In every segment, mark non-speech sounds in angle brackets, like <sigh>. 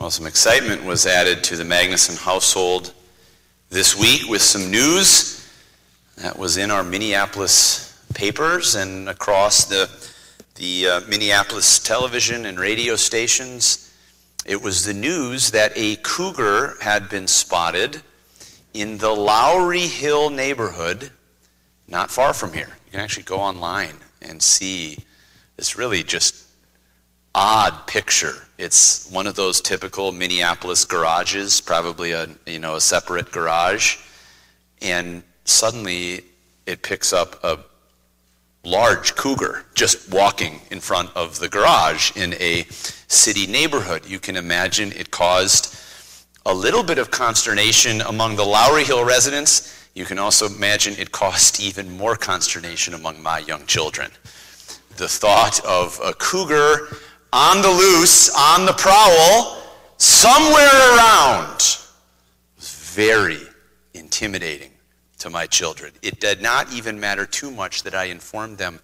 Well, some excitement was added to the Magnuson household this week with some news that was in our Minneapolis papers and across the, the uh, Minneapolis television and radio stations. It was the news that a cougar had been spotted in the Lowry Hill neighborhood, not far from here. You can actually go online and see this really just odd picture. It's one of those typical Minneapolis garages, probably a you know a separate garage, and suddenly it picks up a large cougar just walking in front of the garage in a city neighborhood. You can imagine it caused a little bit of consternation among the Lowry Hill residents. You can also imagine it caused <laughs> even more consternation among my young children. The thought of a cougar on the loose, on the prowl, somewhere around It was very intimidating to my children. It did not even matter too much that I informed them,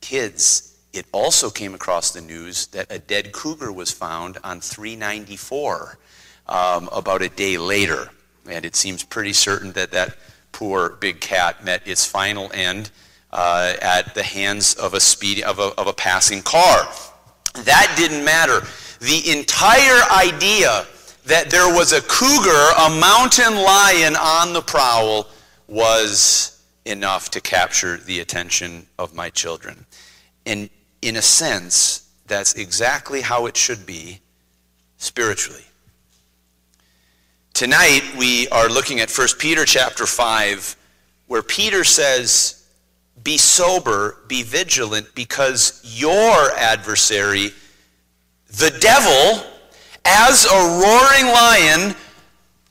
kids, it also came across the news that a dead cougar was found on 394 um, about a day later. And it seems pretty certain that that poor big cat met its final end uh, at the hands of a, speed, of, a, of a passing car. That didn't matter. The entire idea that there was a cougar, a mountain lion on the prowl, was enough to capture the attention of my children. And in a sense, that's exactly how it should be spiritually. Tonight we are looking at 1 Peter chapter 5 where Peter says be sober, be vigilant, because your adversary, the devil, as a roaring lion,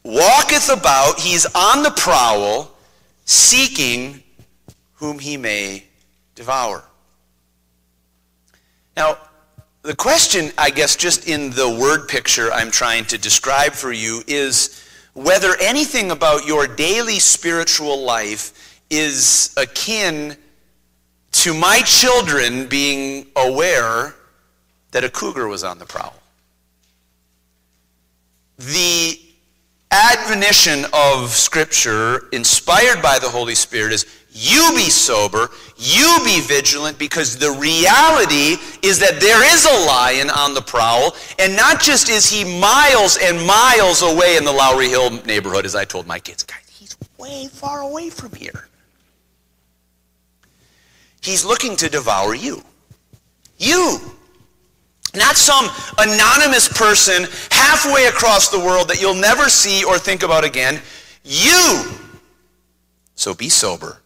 walketh about, he's on the prowl, seeking whom he may devour. Now, the question, I guess, just in the word picture I'm trying to describe for you is whether anything about your daily spiritual life is akin to my children being aware that a cougar was on the prowl. The admonition of Scripture, inspired by the Holy Spirit, is you be sober, you be vigilant, because the reality is that there is a lion on the prowl, and not just is he miles and miles away in the Lowry Hill neighborhood, as I told my kids, guys, he's way far away from here. He's looking to devour you. You. Not some anonymous person halfway across the world that you'll never see or think about again. You. So be sober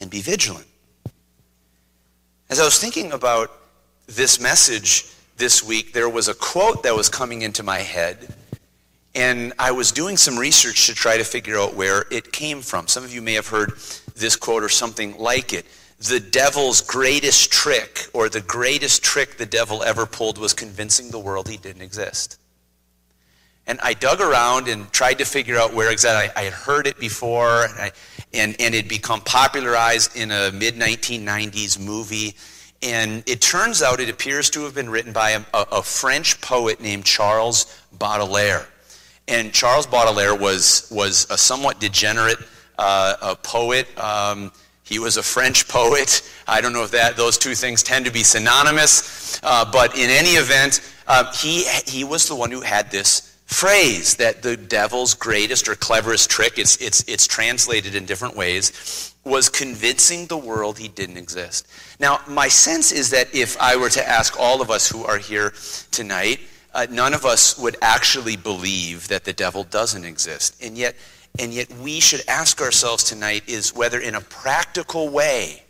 and be vigilant. As I was thinking about this message this week, there was a quote that was coming into my head, and I was doing some research to try to figure out where it came from. Some of you may have heard this quote or something like it. The devil's greatest trick, or the greatest trick the devil ever pulled, was convincing the world he didn't exist. And I dug around and tried to figure out where exactly. I, had heard it before, and, I, and, it become popularized in a mid 1990s movie. And it turns out it appears to have been written by a, a French poet named Charles Baudelaire. And Charles Baudelaire was, was a somewhat degenerate uh, a poet. Um, he was a French poet. I don't know if that those two things tend to be synonymous, uh, but in any event, uh, he he was the one who had this phrase that the devil's greatest or cleverest trick. It's it's it's translated in different ways. Was convincing the world he didn't exist. Now, my sense is that if I were to ask all of us who are here tonight, uh, none of us would actually believe that the devil doesn't exist. And yet, and yet we should ask ourselves tonight is whether in a practical way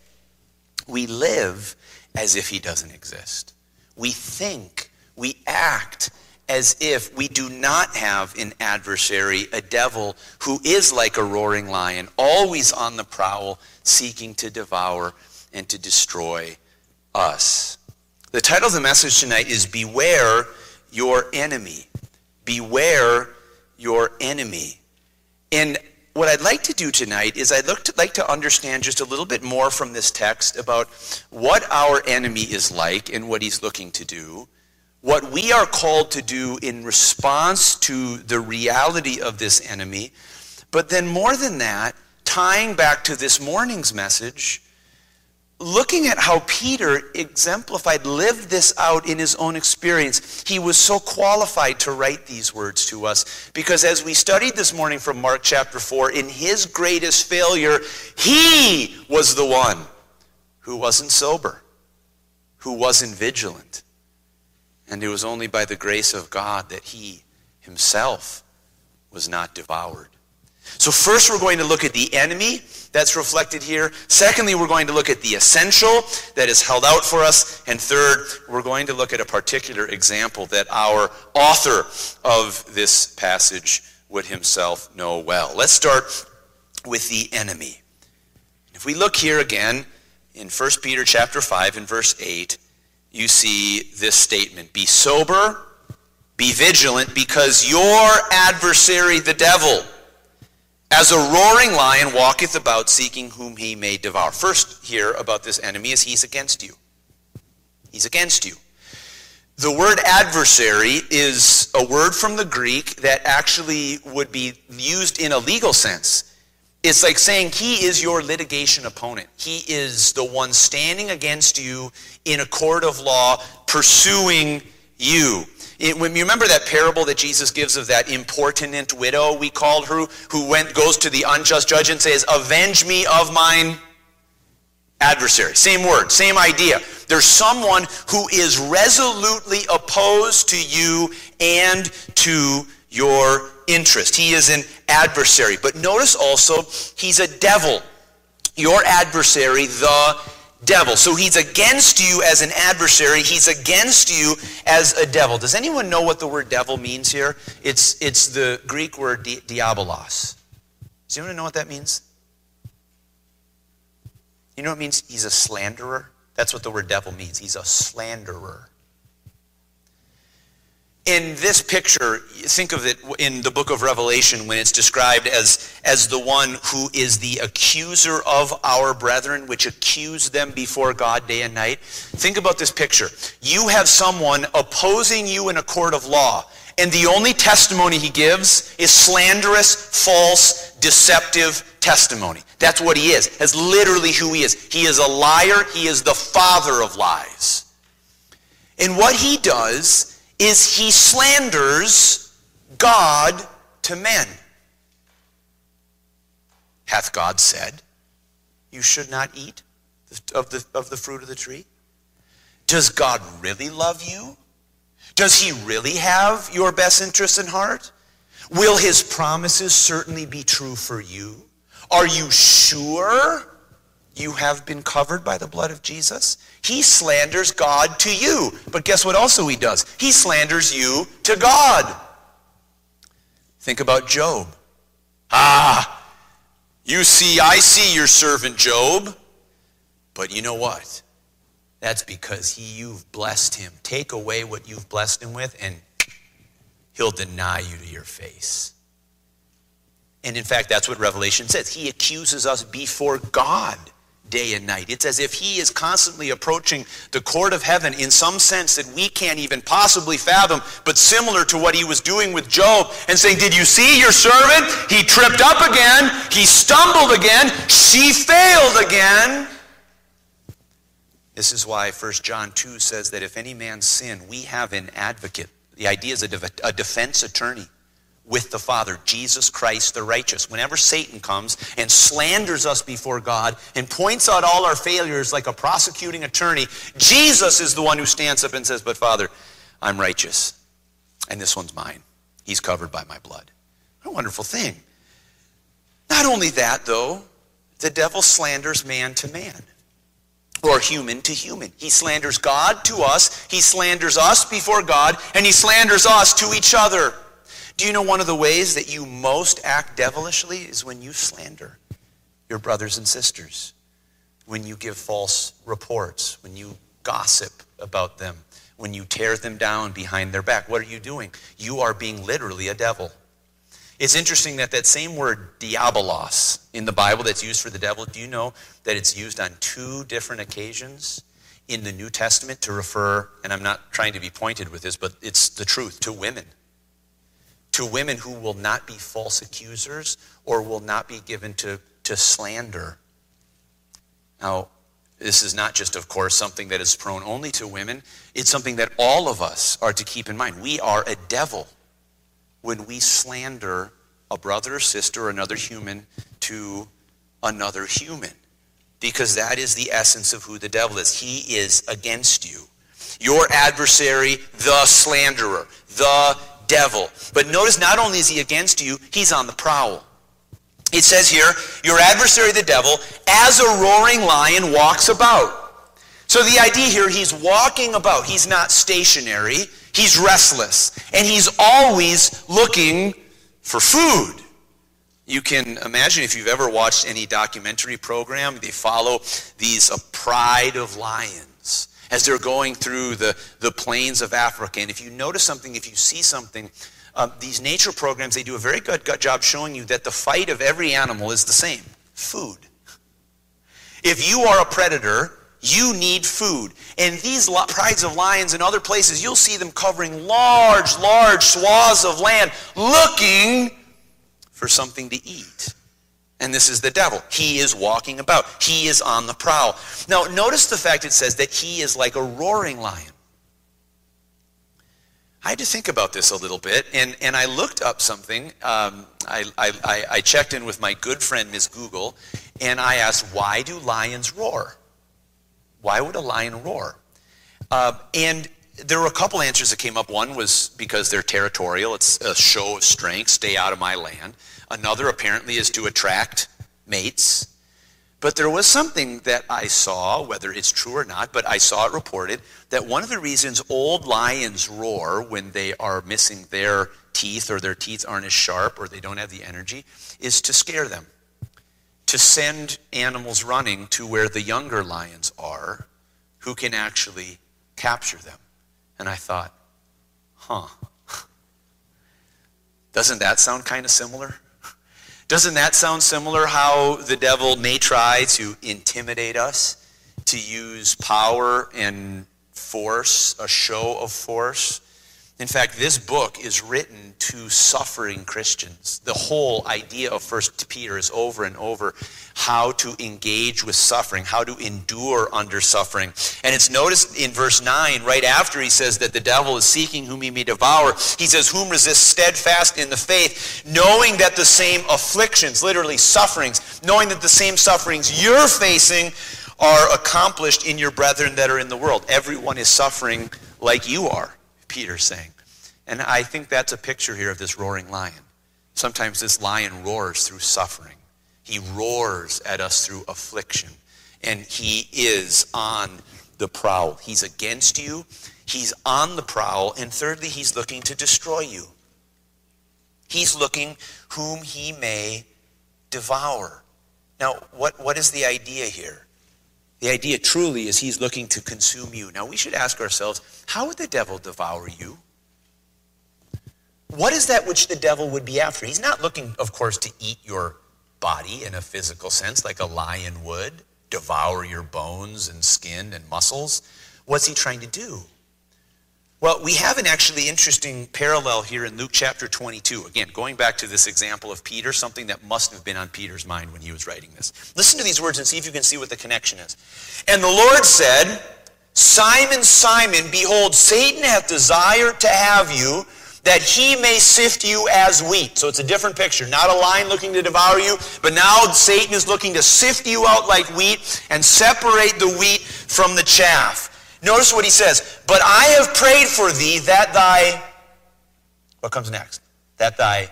we live as if he doesn't exist. We think, we act as if we do not have an adversary, a devil who is like a roaring lion, always on the prowl, seeking to devour and to destroy us. The title of the message tonight is Beware Your Enemy. Beware Your Enemy. Like to do tonight is I'd to, like to understand just a little bit more from this text about what our enemy is like and what he's looking to do, what we are called to do in response to the reality of this enemy. But then, more than that, tying back to this morning's message, looking at how Peter exemplified, lived this out in his own experience, he was so qualified to write these words to us. Because as we studied this morning from Mark chapter 4, in his greatest failure, he was the one who wasn't sober, who wasn't vigilant. And it was only by the grace of God that he himself was not devoured. So, first, we're going to look at the enemy that's reflected here. Secondly, we're going to look at the essential that is held out for us. And third, we're going to look at a particular example that our author of this passage would himself know well. Let's start with the enemy. If we look here again in 1 Peter chapter 5 and verse 8, you see this statement Be sober, be vigilant, because your adversary, the devil, as a roaring lion walketh about seeking whom he may devour. First, here about this enemy is he's against you. He's against you. The word adversary is a word from the Greek that actually would be used in a legal sense. It's like saying he is your litigation opponent. He is the one standing against you in a court of law, pursuing you. It, when you remember that parable that Jesus gives of that importunate widow, we called her, who went goes to the unjust judge and says, "Avenge me of mine adversary." Same word, same idea. There's someone who is resolutely opposed to you and to your interest. He is an adversary. But notice also, he's a devil. Your adversary, the devil. So he's against you as an adversary. He's against you as a devil. Does anyone know what the word devil means here? It's, it's the Greek word di- diabolos. Does anyone know what that means? You know what it means? He's a slanderer. That's what the word devil means. He's a slanderer in this picture, think of it in the book of Revelation when it's described as, as the one who is the accuser of our brethren, which accuse them before God day and night. Think about this picture. You have someone opposing you in a court of law, and the only testimony he gives is slanderous, false, deceptive testimony. That's what he is. That's literally who he is. He is a liar, he is the father of lies. And what he does is he slanders God to men. Hath God said, You should not eat of the, of the fruit of the tree? Does God really love you? Does he really have your best interest in heart? Will his promises certainly be true for you? Are you sure you have been covered by the blood of Jesus. He slanders God to you. But guess what also he does? He slanders you to God. Think about Job. Ah, you see, I see your servant Job. But you know what? That's because he, you've blessed him. Take away what you've blessed him with, and he'll deny you to your face. And in fact, that's what Revelation says. He accuses us before God day and night. It's as if he is constantly approaching the court of heaven in some sense that we can't even possibly fathom, but similar to what he was doing with Job and saying, Did you see your servant? He tripped up again, he stumbled again, she failed again. This is why 1 John 2 says that if any man sin, we have an advocate. The idea is a, a defense attorney with the Father, Jesus Christ the righteous. Whenever Satan comes and slanders us before God and points out all our failures like a prosecuting attorney, Jesus is the one who stands up and says, But Father, I'm righteous, and this one's mine. He's covered by my blood. What a wonderful thing. Not only that, though, the devil slanders man to man or human to human. He slanders God to us, he slanders us before God, and he slanders us to each other. Do you know one of the ways that you most act devilishly is when you slander your brothers and sisters, when you give false reports, when you gossip about them, when you tear them down behind their back? What are you doing? You are being literally a devil. It's interesting that that same word diabolos in the Bible that's used for the devil, do you know that it's used on two different occasions? in the New Testament to refer, and I'm not trying to be pointed with this, but it's the truth, to women. To women who will not be false accusers or will not be given to, to slander. Now, this is not just, of course, something that is prone only to women. It's something that all of us are to keep in mind. We are a devil when we slander a brother or sister or another human to another human because that is the essence of who the devil is. He is against you. Your adversary, the slanderer, the devil. But notice not only is he against you, he's on the prowl. It says here, your adversary, the devil, as a roaring lion walks about. So the idea here, he's walking about. He's not stationary. He's restless. And he's always looking for food. You can imagine if you've ever watched any documentary program, they follow these a pride of lions as they're going through the, the plains of Africa. And if you notice something, if you see something, um, these nature programs, they do a very good, good job showing you that the fight of every animal is the same food. If you are a predator, you need food. And these prides of lions and other places, you'll see them covering large, large swaths of land looking for something to eat. And this is the devil. He is walking about. He is on the prowl. Now, notice the fact it says that he is like a roaring lion. I had to think about this a little bit, and, and I looked up something. Um, I, I, I checked in with my good friend, Ms. Google, and I asked, why do lions roar? Why would a lion roar? Uh, and there were a couple answers that came up. One was because they're territorial, it's a show of strength, stay out of my land. Another apparently is to attract mates. But there was something that I saw, whether it's true or not, but I saw it reported that one of the reasons old lions roar when they are missing their teeth or their teeth aren't as sharp or they don't have the energy is to scare them, to send animals running to where the younger lions are who can actually capture them. And I thought, huh. <laughs> Doesn't that sound kind of similar? Doesn't that sound similar how the devil may try to intimidate us, to use power and force, a show of force? In fact, this book is written to suffering Christians. The whole idea of First Peter is over and over how to engage with suffering, how to endure under suffering. And it's noticed in verse 9, right after he says that the devil is seeking whom he may devour, he says, Whom resist steadfast in the faith, knowing that the same afflictions, literally sufferings, knowing that the same sufferings you're facing are accomplished in your brethren that are in the world. Everyone is suffering like you are. Peter's saying. And I think that's a picture here of this roaring lion. Sometimes this lion roars through suffering. He roars at us through affliction. And he is on the prowl. He's against you. He's on the prowl. And thirdly, he's looking to destroy you. He's looking whom he may devour. Now, what, what is the idea here? The idea truly is he's looking to consume you. Now, we should ask ourselves how would the devil devour you? What is that which the devil would be after? He's not looking, of course, to eat your body in a physical sense like a lion would, devour your bones and skin and muscles. What's he trying to do? Well, we have an actually interesting parallel here in Luke chapter 22. Again, going back to this example of Peter, something that must have been on Peter's mind when he was writing this. Listen to these words and see if you can see what the connection is. And the Lord said, Simon, Simon, behold, Satan hath desired to have you, that he may sift you as wheat. So it's a different picture. Not a lion looking to devour you, but now Satan is looking to sift you out like wheat and separate the wheat from the chaff. Notice what he says. But I have prayed for thee that thy, what comes next? That thy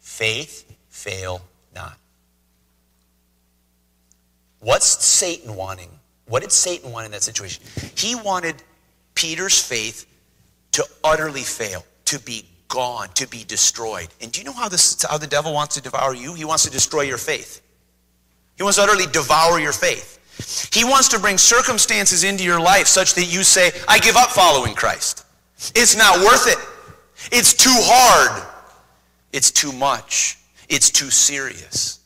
faith fail not. What's Satan wanting? What did Satan want in that situation? He wanted Peter's faith to utterly fail, to be gone, to be destroyed. And do you know how, this, how the devil wants to devour you? He wants to destroy your faith. He wants to utterly devour your faith. He wants to bring circumstances into your life such that you say, I give up following Christ. It's not worth it. It's too hard. It's too much. It's too serious.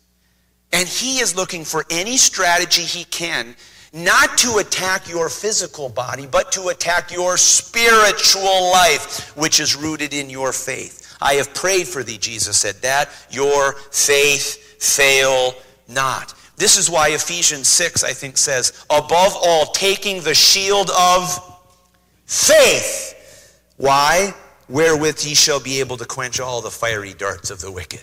And he is looking for any strategy he can not to attack your physical body, but to attack your spiritual life, which is rooted in your faith. I have prayed for thee, Jesus said, that your faith fail not. This is why Ephesians 6, I think, says, above all, taking the shield of faith. Why? Wherewith ye shall be able to quench all the fiery darts of the wicked.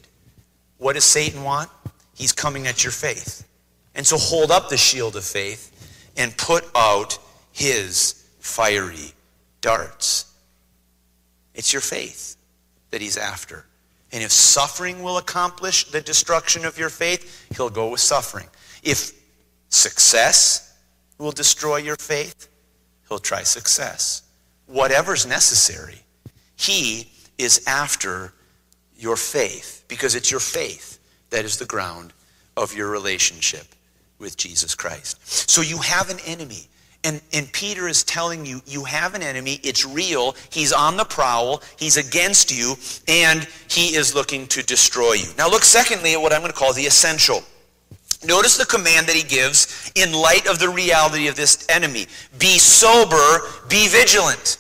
What does Satan want? He's coming at your faith. And so hold up the shield of faith and put out his fiery darts. It's your faith that he's after. And if suffering will accomplish the destruction of your faith, he'll go with suffering. If success will destroy your faith, he'll try success. Whatever's necessary, he is after your faith because it's your faith that is the ground of your relationship with Jesus Christ. So you have an enemy. And, and Peter is telling you, you have an enemy. It's real. He's on the prowl. He's against you. And he is looking to destroy you. Now, look, secondly, at what I'm going to call the essential. Notice the command that he gives in light of the reality of this enemy be sober, be vigilant.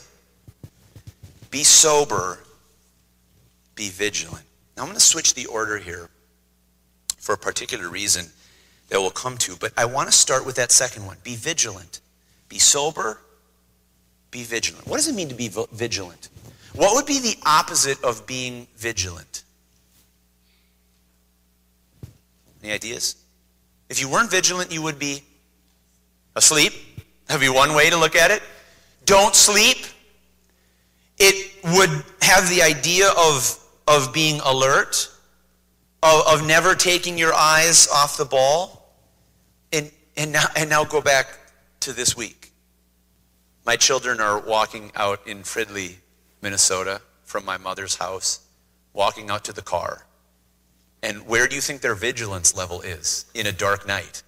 Be sober, be vigilant. Now, I'm going to switch the order here for a particular reason that we'll come to. But I want to start with that second one be vigilant. Be sober, be vigilant. What does it mean to be vigilant? What would be the opposite of being vigilant? Any ideas? If you weren't vigilant, you would be asleep. That'd be one way to look at it. Don't sleep. It would have the idea of, of being alert, of, of never taking your eyes off the ball. And, and, now, and now go back to this week. My children are walking out in Fridley, Minnesota, from my mother's house, walking out to the car. And where do you think their vigilance level is in a dark night?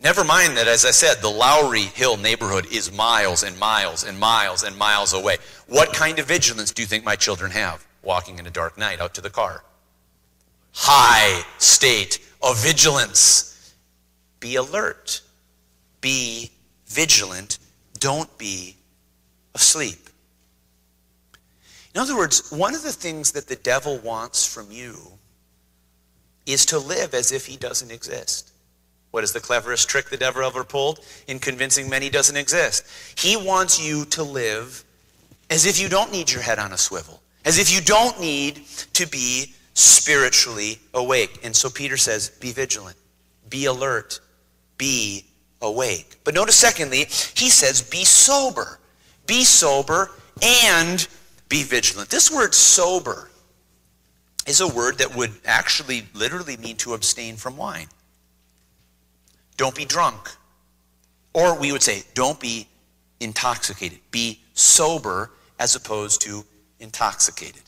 Never mind that, as I said, the Lowry Hill neighborhood is miles and miles and miles and miles away. What kind of vigilance do you think my children have walking in a dark night out to the car? High state of vigilance. Be alert. Be vigilant. Don't be asleep. In other words, one of the things that the devil wants from you is to live as if he doesn't exist. What is the cleverest trick the devil ever pulled in convincing men he doesn't exist? He wants you to live as if you don't need your head on a swivel, as if you don't need to be spiritually awake. And so Peter says, be vigilant, be alert, be awake. But notice, secondly, he says, be sober. Be sober and be vigilant. This word sober is a word that would actually literally mean to abstain from wine. Don't be drunk. Or we would say, don't be intoxicated. Be sober as opposed to intoxicated.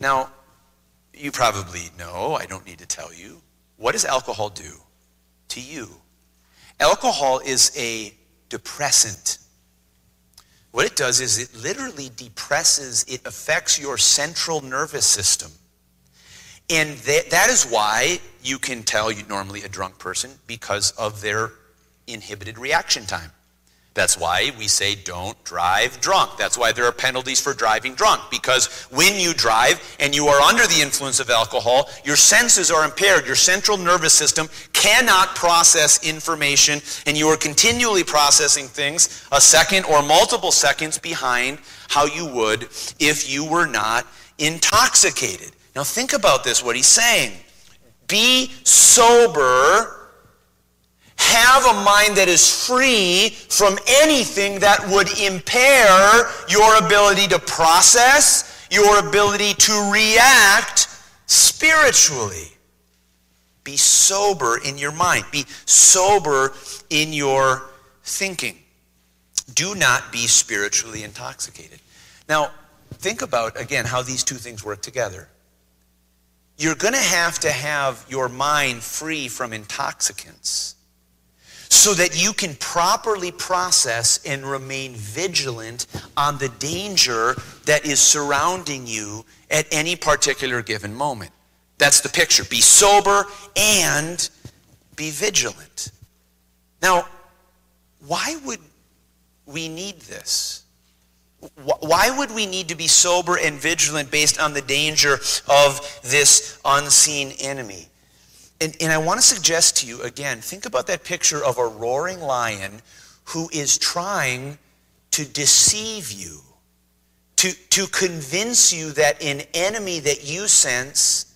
Now, you probably know, I don't need to tell you, what does alcohol do? to you. Alcohol is a depressant. What it does is it literally depresses, it affects your central nervous system. And that, that is why you can tell you normally a drunk person because of their inhibited reaction time. That's why we say don't drive drunk. That's why there are penalties for driving drunk. Because when you drive and you are under the influence of alcohol, your senses are impaired. Your central nervous system cannot process information, and you are continually processing things a second or multiple seconds behind how you would if you were not intoxicated. Now, think about this what he's saying. Be sober have a mind that is free from anything that would impair your ability to process, your ability to react spiritually. Be sober in your mind. Be sober in your thinking. Do not be spiritually intoxicated. Now, think about, again, how these two things work together. You're going to have to have your mind free from intoxicants so that you can properly process and remain vigilant on the danger that is surrounding you at any particular given moment. That's the picture. Be sober and be vigilant. Now, why would we need this? Why would we need to be sober and vigilant based on the danger of this unseen enemy? And, and I want to suggest to you again think about that picture of a roaring lion who is trying to deceive you, to, to convince you that an enemy that you sense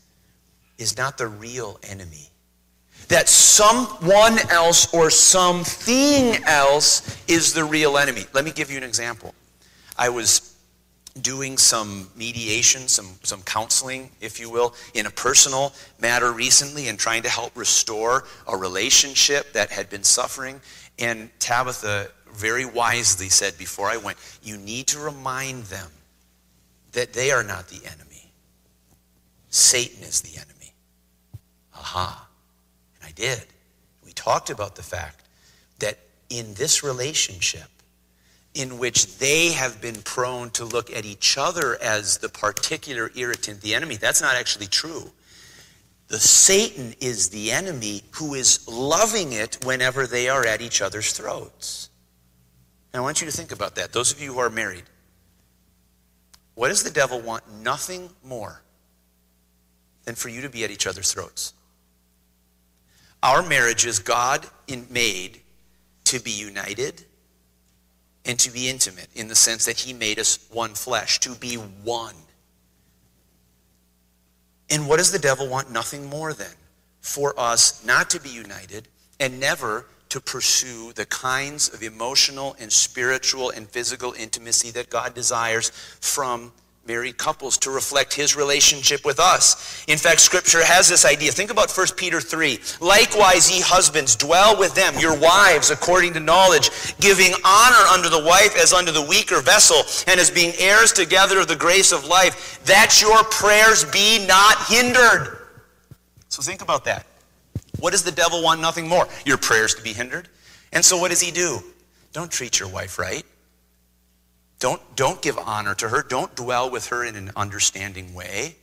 is not the real enemy. That someone else or something else is the real enemy. Let me give you an example. I was doing some mediation, some, some counseling, if you will, in a personal matter recently and trying to help restore a relationship that had been suffering. And Tabitha very wisely said before I went, You need to remind them that they are not the enemy. Satan is the enemy. Aha. And I did. We talked about the fact that in this relationship, in which they have been prone to look at each other as the particular irritant, the enemy. That's not actually true. The Satan is the enemy who is loving it whenever they are at each other's throats. And I want you to think about that. Those of you who are married, what does the devil want? Nothing more than for you to be at each other's throats. Our marriage is God made to be united and to be intimate in the sense that he made us one flesh, to be one. And what does the devil want? Nothing more than for us not to be united and never to pursue the kinds of emotional and spiritual and physical intimacy that God desires from married couples to reflect his relationship with us. In fact, scripture has this idea. Think about 1 Peter 3. Likewise, ye husbands, dwell with them, your wives, according to knowledge, giving honor unto the wife as unto the weaker vessel, and as being heirs together of the grace of life, that your prayers be not hindered. So think about that. What does the devil want? Nothing more. Your prayers to be hindered. And so what does he do? Don't treat your wife right. Don't, don't give honor to her. Don't dwell with her in an understanding way.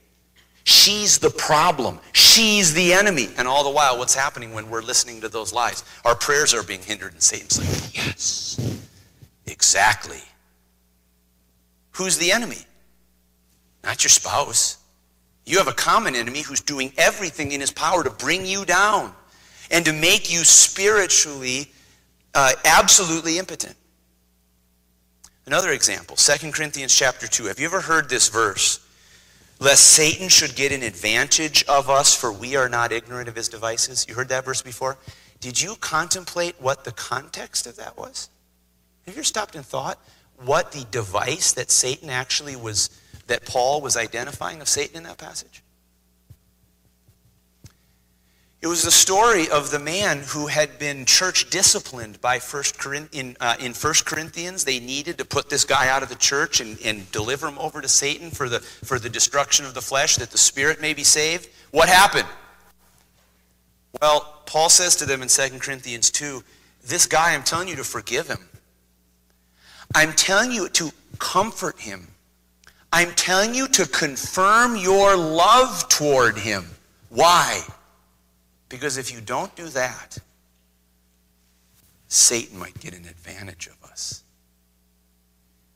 She's the problem. She's the enemy. And all the while, what's happening when we're listening to those lies? Our prayers are being hindered, and Satan's like, yes, exactly. Who's the enemy? Not your spouse. You have a common enemy who's doing everything in his power to bring you down and to make you spiritually uh, absolutely impotent. Another example, 2 Corinthians chapter 2. Have you ever heard this verse? Lest Satan should get an advantage of us, for we are not ignorant of his devices. You heard that verse before? Did you contemplate what the context of that was? Have you ever stopped and thought what the device that Satan actually was, that Paul was identifying of Satan in that passage? It was the story of the man who had been church disciplined by First in, uh, in 1 Corinthians. They needed to put this guy out of the church and, and deliver him over to Satan for the, for the destruction of the flesh, that the spirit may be saved. What happened? Well, Paul says to them in 2 Corinthians 2 this guy, I'm telling you to forgive him. I'm telling you to comfort him. I'm telling you to confirm your love toward him. Why? Because if you don't do that, Satan might get an advantage of us.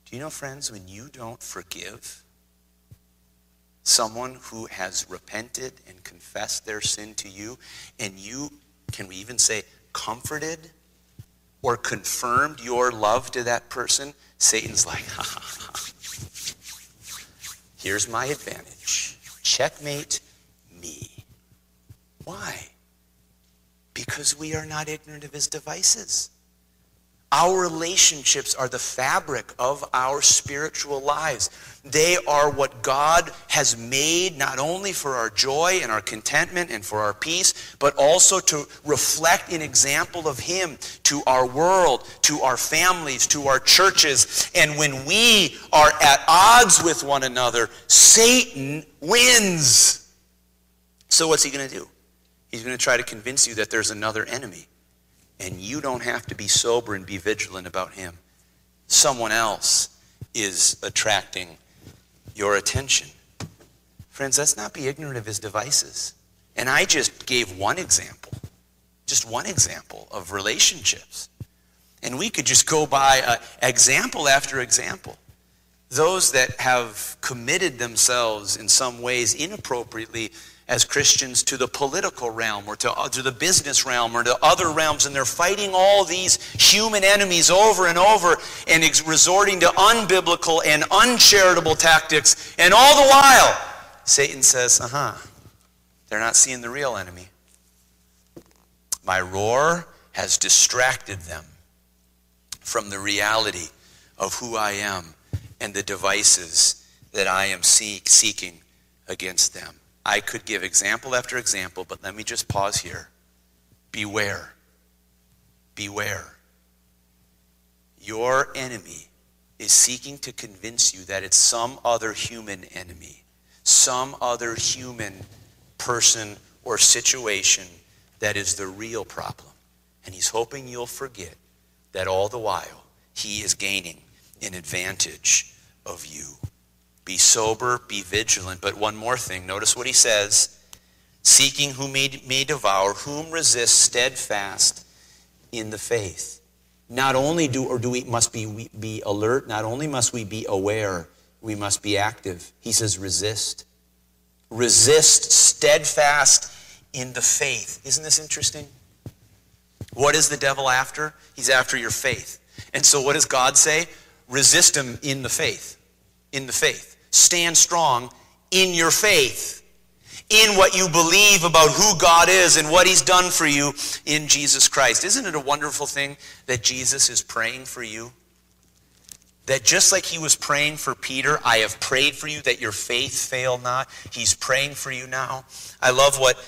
Do you know, friends, when you don't forgive someone who has repented and confessed their sin to you, and you, can we even say, comforted or confirmed your love to that person, Satan's like, ha ha ha. Here's my advantage. Checkmate me. Why? Because we are not ignorant of his devices. Our relationships are the fabric of our spiritual lives. They are what God has made not only for our joy and our contentment and for our peace, but also to reflect an example of Him to our world, to our families, to our churches. And when we are at odds with one another, Satan wins. So, what's he going to do? He's going to try to convince you that there's another enemy. And you don't have to be sober and be vigilant about him. Someone else is attracting your attention. Friends, let's not be ignorant of his devices. And I just gave one example. Just one example of relationships. And we could just go by uh, example after example. Those that have committed themselves in some ways inappropriately as Christians to the political realm or to, uh, to the business realm or to other realms, and they're fighting all these human enemies over and over and ex- resorting to unbiblical and uncharitable tactics. And all the while, Satan says, uh huh, they're not seeing the real enemy. My roar has distracted them from the reality of who I am and the devices that I am seek, seeking against them. I could give example after example, but let me just pause here. Beware. Beware. Your enemy is seeking to convince you that it's some other human enemy, some other human person or situation that is the real problem. And he's hoping you'll forget that all the while he is gaining an advantage of you. Be sober, be vigilant. But one more thing. Notice what he says seeking whom may, devour, whom resist steadfast in the faith. Not only do or do we must be, be alert, not only must we be aware, we must be active. He says resist. Resist steadfast in the faith. Isn't this interesting? What is the devil after? He's after your faith. And so what does God say? Resist him in the faith. In the faith. Stand strong in your faith. In what you believe about who God is and what he's done for you in Jesus Christ. Isn't it a wonderful thing that Jesus is praying for you? That just like he was praying for Peter, I have prayed for you that your faith fail not. He's praying for you now. I love what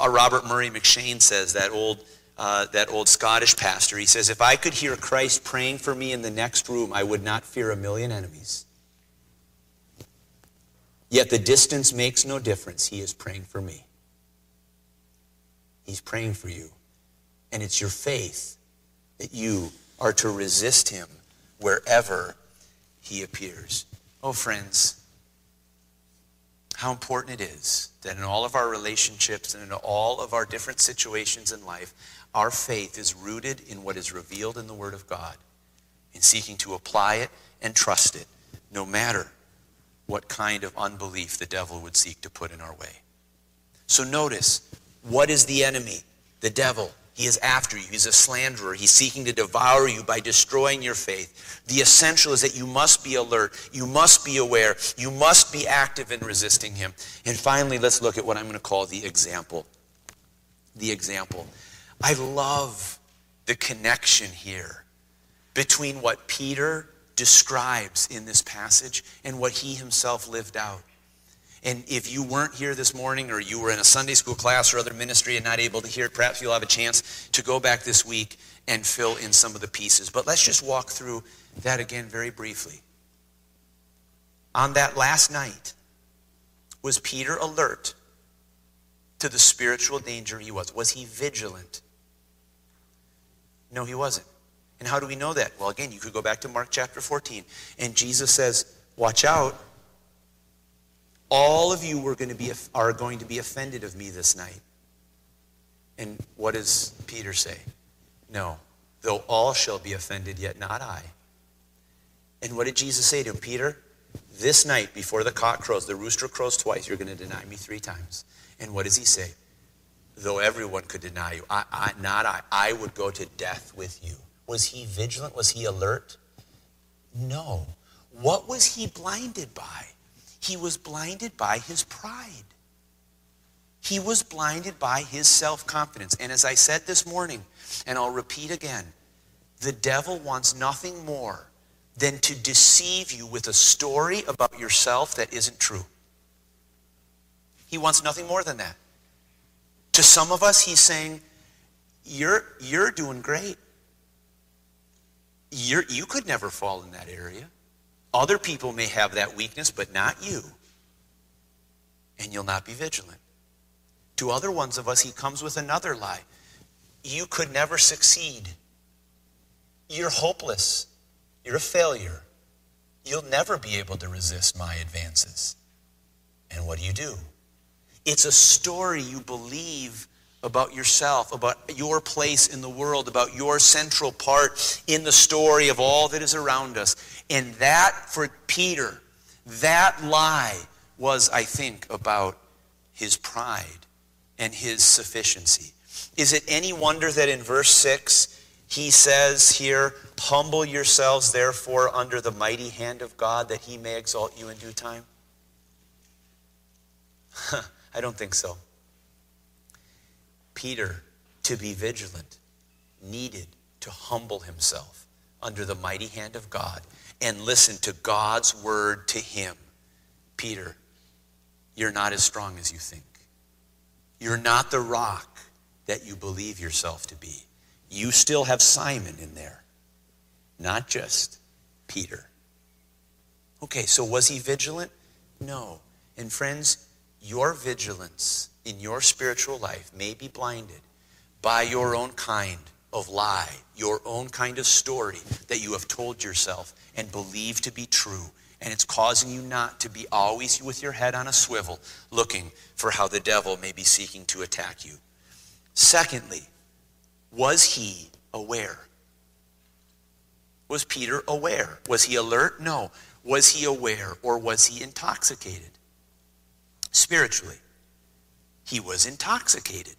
uh, Robert Murray M'Cheyne says, that old uh, that old Scottish pastor. He says, If I could hear Christ praying for me in the next room, I would not fear a million enemies. Yet the distance makes no difference. He is praying for me. He's praying for you. And it's your faith that you are to resist him wherever he appears. Oh, friends, how important it is that in all of our relationships and in all of our different situations in life, our faith is rooted in what is revealed in the Word of God, in seeking to apply it and trust it, no matter what kind of unbelief the devil would seek to put in our way. So notice, what is the enemy? The devil. He is after you. He's a slanderer. He's seeking to devour you by destroying your faith. The essential is that you must be alert. You must be aware. You must be active in resisting him. And finally, let's look at what I'm going to call the example. The example. I love the connection here between what Peter describes in this passage and what he himself lived out. And if you weren't here this morning or you were in a Sunday school class or other ministry and not able to hear it, perhaps you'll have a chance to go back this week and fill in some of the pieces. But let's just walk through that again very briefly. On that last night, was Peter alert to the spiritual danger he was? Was he vigilant? No, he wasn't. And how do we know that? Well, again, you could go back to Mark chapter 14. And Jesus says, Watch out. All of you were going to be, are going to be offended of me this night. And what does Peter say? No, though all shall be offended, yet not I. And what did Jesus say to him? Peter, this night before the cock crows, the rooster crows twice, you're going to deny me three times. And what does he say? though everyone could deny you, I, I, not I, I would go to death with you. Was he vigilant? Was he alert? No. What was he blinded by? He was blinded by his pride. He was blinded by his self confidence. And as I said this morning, and I'll repeat again, the devil wants nothing more than to deceive you with a story about yourself that isn't true. He wants nothing more than that. To some of us, he's saying, You're, you're doing great. You're, you could never fall in that area. Other people may have that weakness, but not you. And you'll not be vigilant. To other ones of us, he comes with another lie. You could never succeed. You're hopeless. You're a failure. You'll never be able to resist my advances. And what do you do? It's a story you believe about yourself, about your place in the world, about your central part in the story of all that is around us. And that, for Peter, that lie was, I think, about his pride and his sufficiency. Is it any wonder that in verse 6 he says here, Humble yourselves therefore under the mighty hand of God that he may exalt you in due time? <laughs> I don't think so. Peter, to be vigilant, needed to humble himself under the mighty hand of God and listen to God's word to him. Peter, you're not as strong as you think. You're not the rock that you believe yourself to be. You still have Simon in there, not just Peter. Okay, so was he vigilant? No. And friends, your vigilance in your spiritual life may be blinded by your own kind of lie, your own kind of story that you have told yourself and believe to be true. And it's causing you not to be always with your head on a swivel, looking for how the devil may be seeking to attack you. Secondly, was he aware? Was Peter aware? Was he alert? No. Was he aware or was he intoxicated? Spiritually, he was intoxicated.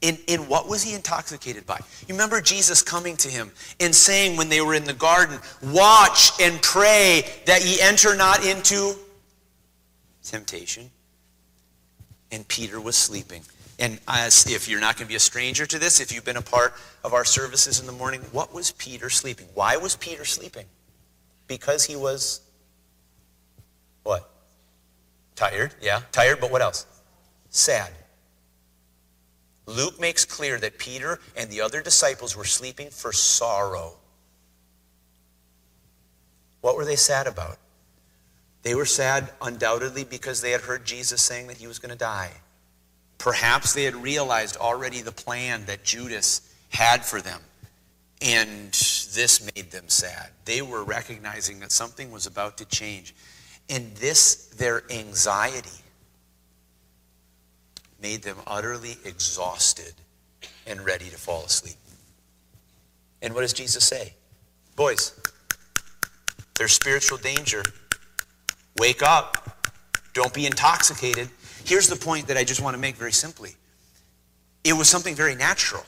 In, in what was he intoxicated by? You remember Jesus coming to him and saying when they were in the garden, Watch and pray that ye enter not into temptation. And Peter was sleeping. And as if you're not going to be a stranger to this, if you've been a part of our services in the morning, what was Peter sleeping? Why was Peter sleeping? Because he was what? Tired, yeah, tired, but what else? Sad. Luke makes clear that Peter and the other disciples were sleeping for sorrow. What were they sad about? They were sad undoubtedly because they had heard Jesus saying that he was going to die. Perhaps they had realized already the plan that Judas had for them. And this made them sad. They were recognizing that something was about to change. And this, their anxiety, made them utterly exhausted and ready to fall asleep. And what does Jesus say? Boys, there's spiritual danger. Wake up. Don't be intoxicated. Here's the point that I just want to make very simply it was something very natural,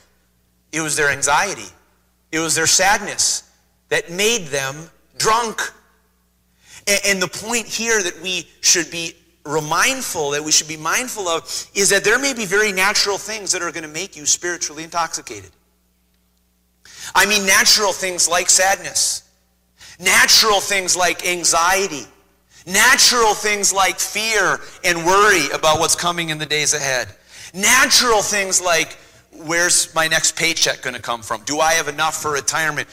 it was their anxiety, it was their sadness that made them drunk. And, the point here that we should be mindful, that we should be mindful of, is that there may be very natural things that are going to make you spiritually intoxicated. I mean, natural things like sadness, natural things like anxiety, natural things like fear and worry about what's coming in the days ahead, natural things like where's my next paycheck going to come from? Do I have enough for retirement?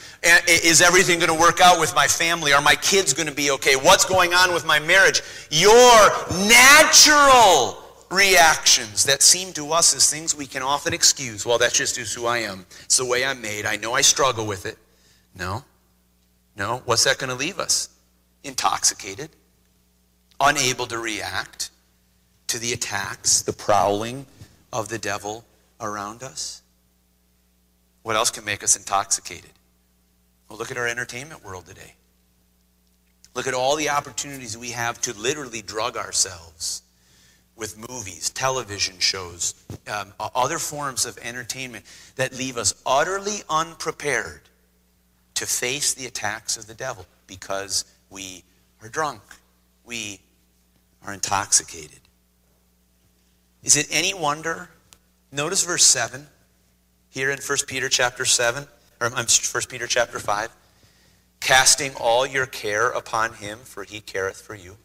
Is everything going to work out with my family? Are my kids going to be okay? What's going on with my marriage? Your natural reactions that seem to us as things we can often excuse. Well, that's just who I am. It's the way I'm made. I know I struggle with it. No. No. What's that going to leave us? Intoxicated, unable to react to the attacks, the prowling of the devil around us? What else can make us intoxicated? Well, look at our entertainment world today. Look at all the opportunities we have to literally drug ourselves with movies, television shows, um, other forms of entertainment that leave us utterly unprepared to face the attacks of the devil because we are drunk. We are intoxicated. Is it any wonder Notice verse 7 here in 1 Peter chapter 7, or 1 Peter chapter 5. Casting all your care upon him, for he careth for you.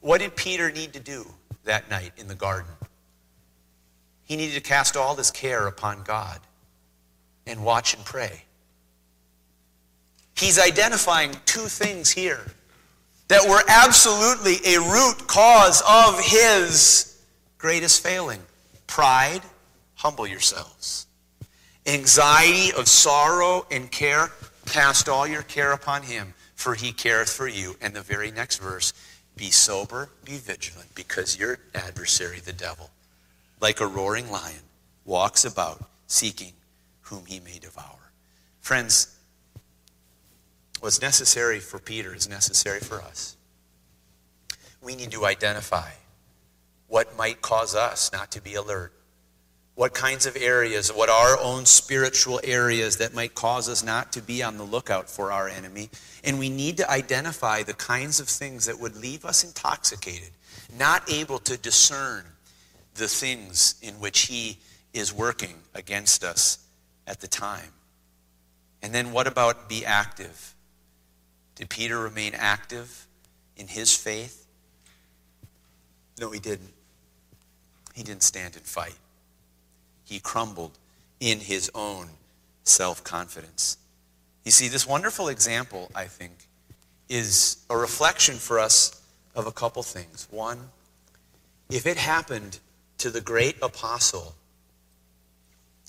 What did Peter need to do that night in the garden? He needed to cast all his care upon God and watch and pray. He's identifying two things here that were absolutely a root cause of his greatest failing pride, humble yourselves. Anxiety of sorrow and care, cast all your care upon him, for he careth for you. And the very next verse, be sober, be vigilant, because your adversary, the devil, like a roaring lion, walks about seeking whom he may devour. Friends, what's necessary for Peter is necessary for us. We need to identify what might cause us not to be alert. What kinds of areas, what our own spiritual areas that might cause us not to be on the lookout for our enemy. And we need to identify the kinds of things that would leave us intoxicated, not able to discern the things in which he is working against us at the time. And then what about be active? Did Peter remain active in his faith? No, he didn't. He didn't stand and fight. He crumbled in his own self confidence. You see, this wonderful example, I think, is a reflection for us of a couple things. One, if it happened to the great apostle,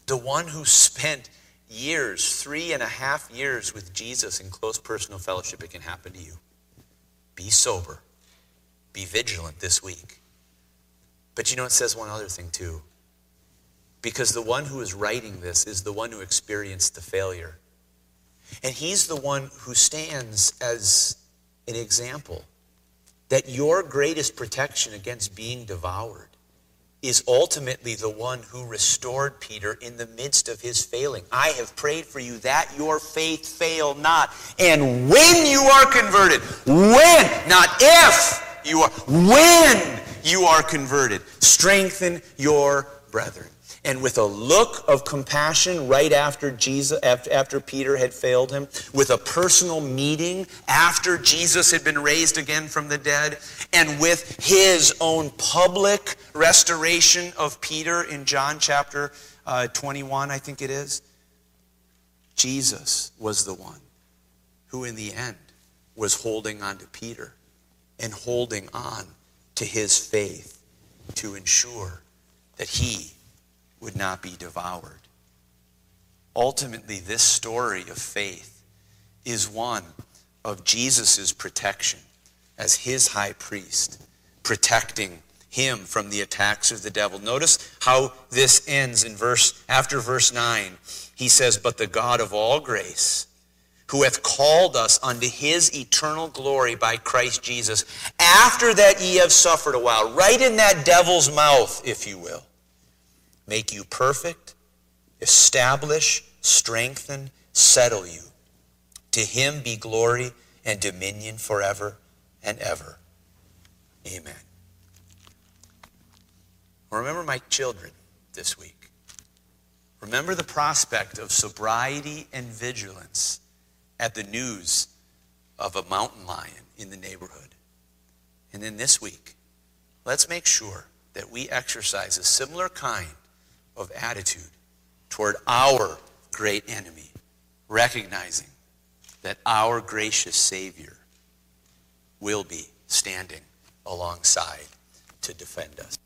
the one who spent years, three and a half years with Jesus in close personal fellowship, it can happen to you. Be sober. Be vigilant this week. But you know, it says one other thing too. Because the one who is writing this is the one who experienced the failure. And he's the one who stands as an example that your greatest protection against being devoured is ultimately the one who restored Peter in the midst of his failing. I have prayed for you that your faith fail not. And when you are converted, when, not if you are, when you are converted, strengthen your brethren. And with a look of compassion right after Jesus after Peter had failed him with a personal meeting after Jesus had been raised again from the dead and with his own public restoration of Peter in John chapter uh, 21 I think it is Jesus was the one who in the end was holding on to Peter and holding on to his faith to ensure that he would not be devoured. Ultimately, this story of faith is one of Jesus' protection as his high priest, protecting him from the attacks of the devil. Notice how this ends in verse after verse 9. He says, "But the God of all grace, who hath called us unto his eternal glory by Christ Jesus, after that ye have suffered a while, right in that devil's mouth, if you will, make you perfect, establish, strengthen, settle you. To him be glory and dominion forever and ever. Amen. Remember my children this week. Remember the prospect of sobriety and vigilance at the news of a mountain lion in the neighborhood. And then this week, let's make sure that we exercise a similar kind of attitude toward our great enemy, recognizing that our gracious Savior will be standing alongside to defend us.